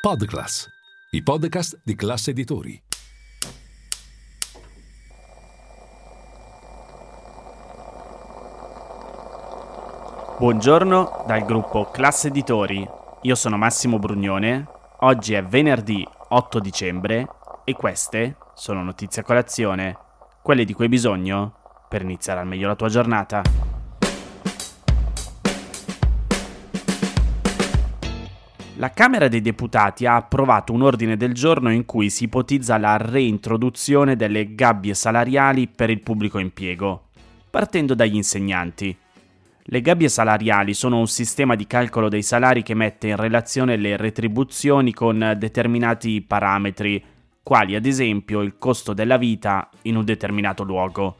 Podclass, i podcast di classe editori. Buongiorno dal gruppo Classe Editori. Io sono Massimo Brugnone. Oggi è venerdì 8 dicembre e queste sono notizie a colazione, quelle di cui hai bisogno per iniziare al meglio la tua giornata. La Camera dei Deputati ha approvato un ordine del giorno in cui si ipotizza la reintroduzione delle gabbie salariali per il pubblico impiego, partendo dagli insegnanti. Le gabbie salariali sono un sistema di calcolo dei salari che mette in relazione le retribuzioni con determinati parametri, quali ad esempio il costo della vita in un determinato luogo,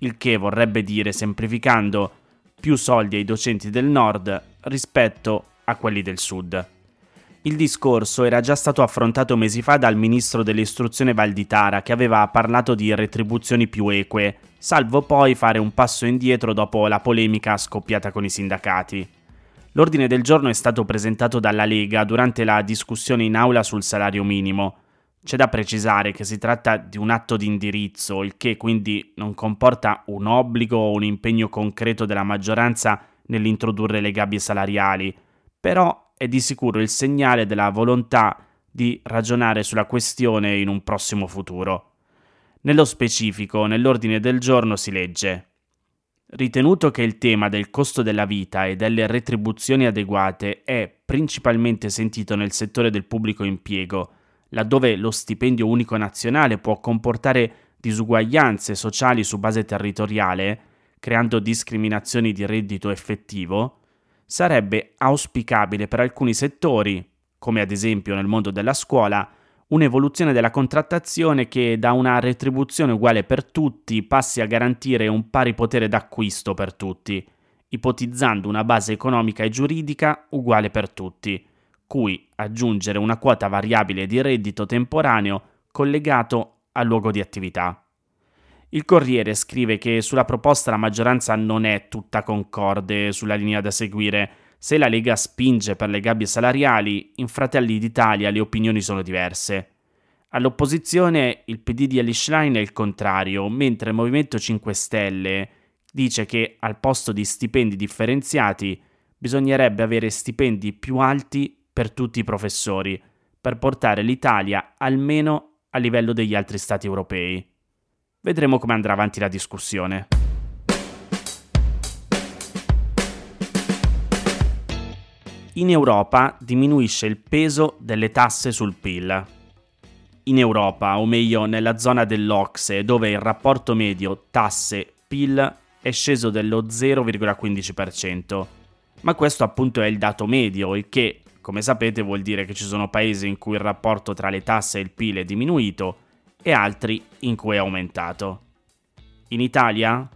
il che vorrebbe dire, semplificando, più soldi ai docenti del nord rispetto a quelli del sud. Il discorso era già stato affrontato mesi fa dal ministro dell'istruzione Valditara, che aveva parlato di retribuzioni più eque, salvo poi fare un passo indietro dopo la polemica scoppiata con i sindacati. L'ordine del giorno è stato presentato dalla Lega durante la discussione in aula sul salario minimo. C'è da precisare che si tratta di un atto di indirizzo, il che quindi non comporta un obbligo o un impegno concreto della maggioranza nell'introdurre le gabbie salariali, però è di sicuro il segnale della volontà di ragionare sulla questione in un prossimo futuro. Nello specifico, nell'ordine del giorno si legge Ritenuto che il tema del costo della vita e delle retribuzioni adeguate è principalmente sentito nel settore del pubblico impiego, laddove lo stipendio unico nazionale può comportare disuguaglianze sociali su base territoriale, creando discriminazioni di reddito effettivo, sarebbe auspicabile per alcuni settori, come ad esempio nel mondo della scuola, un'evoluzione della contrattazione che da una retribuzione uguale per tutti passi a garantire un pari potere d'acquisto per tutti, ipotizzando una base economica e giuridica uguale per tutti, cui aggiungere una quota variabile di reddito temporaneo collegato al luogo di attività. Il Corriere scrive che sulla proposta la maggioranza non è tutta concorde sulla linea da seguire. Se la Lega spinge per le gabbie salariali, in Fratelli d'Italia le opinioni sono diverse. All'opposizione il PD di Alice Schlein è il contrario, mentre il Movimento 5 Stelle dice che al posto di stipendi differenziati bisognerebbe avere stipendi più alti per tutti i professori, per portare l'Italia almeno a livello degli altri stati europei. Vedremo come andrà avanti la discussione. In Europa diminuisce il peso delle tasse sul PIL. In Europa, o meglio nella zona dell'Ocse, dove il rapporto medio tasse-PIL è sceso dello 0,15%. Ma questo appunto è il dato medio, il che, come sapete, vuol dire che ci sono paesi in cui il rapporto tra le tasse e il PIL è diminuito e altri in cui è aumentato. In Italia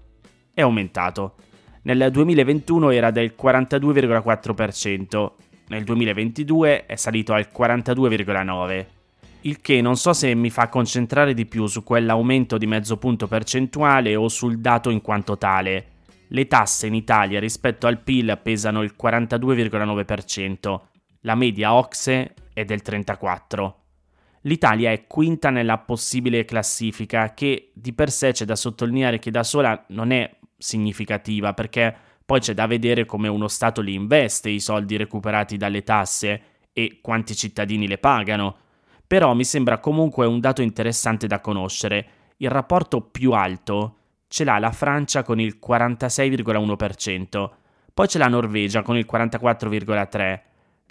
è aumentato. Nel 2021 era del 42,4%, nel 2022 è salito al 42,9%, il che non so se mi fa concentrare di più su quell'aumento di mezzo punto percentuale o sul dato in quanto tale. Le tasse in Italia rispetto al PIL pesano il 42,9%, la media OXE è del 34%. L'Italia è quinta nella possibile classifica, che di per sé c'è da sottolineare che da sola non è significativa, perché poi c'è da vedere come uno Stato li investe i soldi recuperati dalle tasse e quanti cittadini le pagano. Però mi sembra comunque un dato interessante da conoscere. Il rapporto più alto ce l'ha la Francia con il 46,1%, poi c'è la Norvegia con il 44,3%,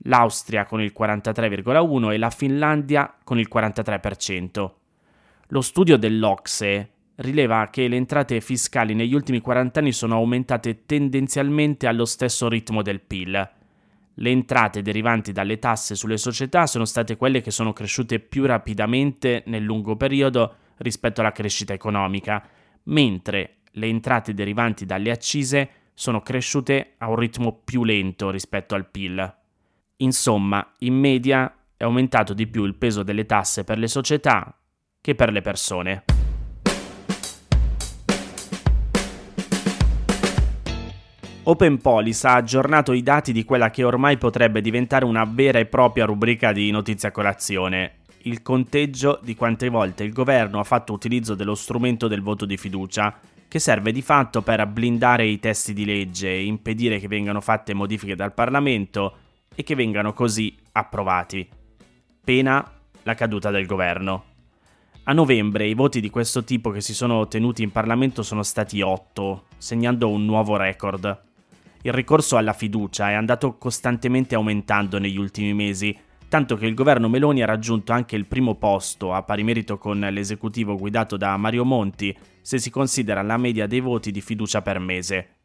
l'Austria con il 43,1% e la Finlandia con il 43%. Lo studio dell'Ocse rileva che le entrate fiscali negli ultimi 40 anni sono aumentate tendenzialmente allo stesso ritmo del PIL. Le entrate derivanti dalle tasse sulle società sono state quelle che sono cresciute più rapidamente nel lungo periodo rispetto alla crescita economica, mentre le entrate derivanti dalle accise sono cresciute a un ritmo più lento rispetto al PIL. Insomma, in media è aumentato di più il peso delle tasse per le società che per le persone. OpenPolis ha aggiornato i dati di quella che ormai potrebbe diventare una vera e propria rubrica di notizia colazione, il conteggio di quante volte il governo ha fatto utilizzo dello strumento del voto di fiducia, che serve di fatto per blindare i testi di legge e impedire che vengano fatte modifiche dal Parlamento e che vengano così approvati. Pena la caduta del governo. A novembre i voti di questo tipo che si sono ottenuti in Parlamento sono stati 8, segnando un nuovo record. Il ricorso alla fiducia è andato costantemente aumentando negli ultimi mesi, tanto che il governo Meloni ha raggiunto anche il primo posto a pari merito con l'esecutivo guidato da Mario Monti, se si considera la media dei voti di fiducia per mese.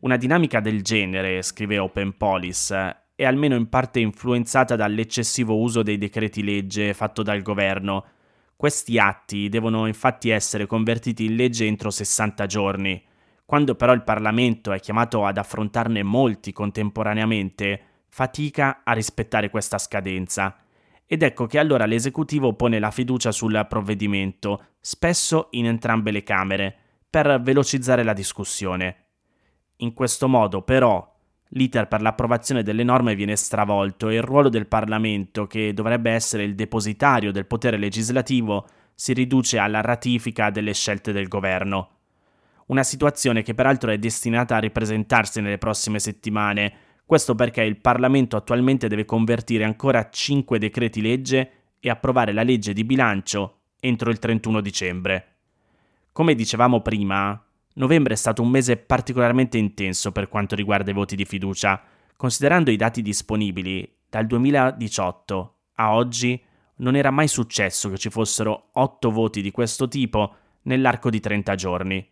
Una dinamica del genere, scrive Open Police, è almeno in parte influenzata dall'eccessivo uso dei decreti legge fatto dal governo. Questi atti devono infatti essere convertiti in legge entro 60 giorni. Quando però il Parlamento è chiamato ad affrontarne molti contemporaneamente, fatica a rispettare questa scadenza. Ed ecco che allora l'esecutivo pone la fiducia sul provvedimento, spesso in entrambe le Camere, per velocizzare la discussione. In questo modo, però, L'iter per l'approvazione delle norme viene stravolto e il ruolo del Parlamento, che dovrebbe essere il depositario del potere legislativo, si riduce alla ratifica delle scelte del governo. Una situazione che peraltro è destinata a ripresentarsi nelle prossime settimane, questo perché il Parlamento attualmente deve convertire ancora 5 decreti legge e approvare la legge di bilancio entro il 31 dicembre. Come dicevamo prima, Novembre è stato un mese particolarmente intenso per quanto riguarda i voti di fiducia. Considerando i dati disponibili, dal 2018 a oggi non era mai successo che ci fossero 8 voti di questo tipo nell'arco di 30 giorni.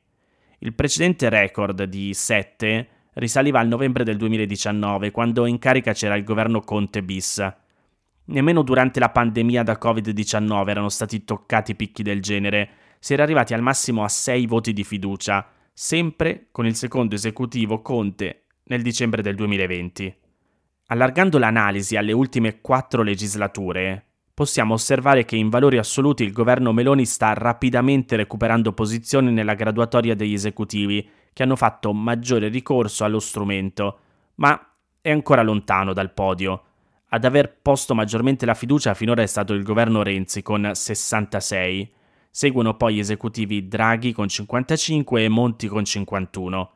Il precedente record di 7 risaliva al novembre del 2019, quando in carica c'era il governo Conte bis. Nemmeno durante la pandemia da Covid-19 erano stati toccati picchi del genere, si era arrivati al massimo a 6 voti di fiducia, sempre con il secondo esecutivo Conte nel dicembre del 2020. Allargando l'analisi alle ultime quattro legislature, possiamo osservare che in valori assoluti il governo Meloni sta rapidamente recuperando posizioni nella graduatoria degli esecutivi che hanno fatto maggiore ricorso allo strumento, ma è ancora lontano dal podio. Ad aver posto maggiormente la fiducia finora è stato il governo Renzi con 66, Seguono poi gli esecutivi Draghi con 55 e Monti con 51.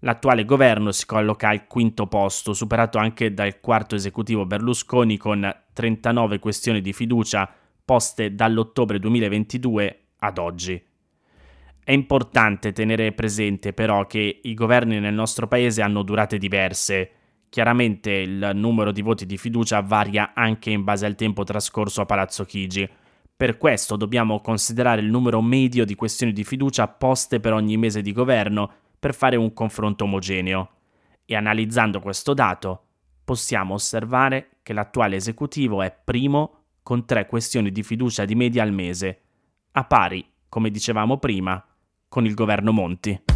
L'attuale governo si colloca al quinto posto, superato anche dal quarto esecutivo Berlusconi con 39 questioni di fiducia poste dall'ottobre 2022 ad oggi. È importante tenere presente però che i governi nel nostro paese hanno durate diverse. Chiaramente il numero di voti di fiducia varia anche in base al tempo trascorso a Palazzo Chigi per questo dobbiamo considerare il numero medio di questioni di fiducia poste per ogni mese di governo per fare un confronto omogeneo. E analizzando questo dato, possiamo osservare che l'attuale esecutivo è primo con tre questioni di fiducia di media al mese, a pari, come dicevamo prima, con il governo Monti.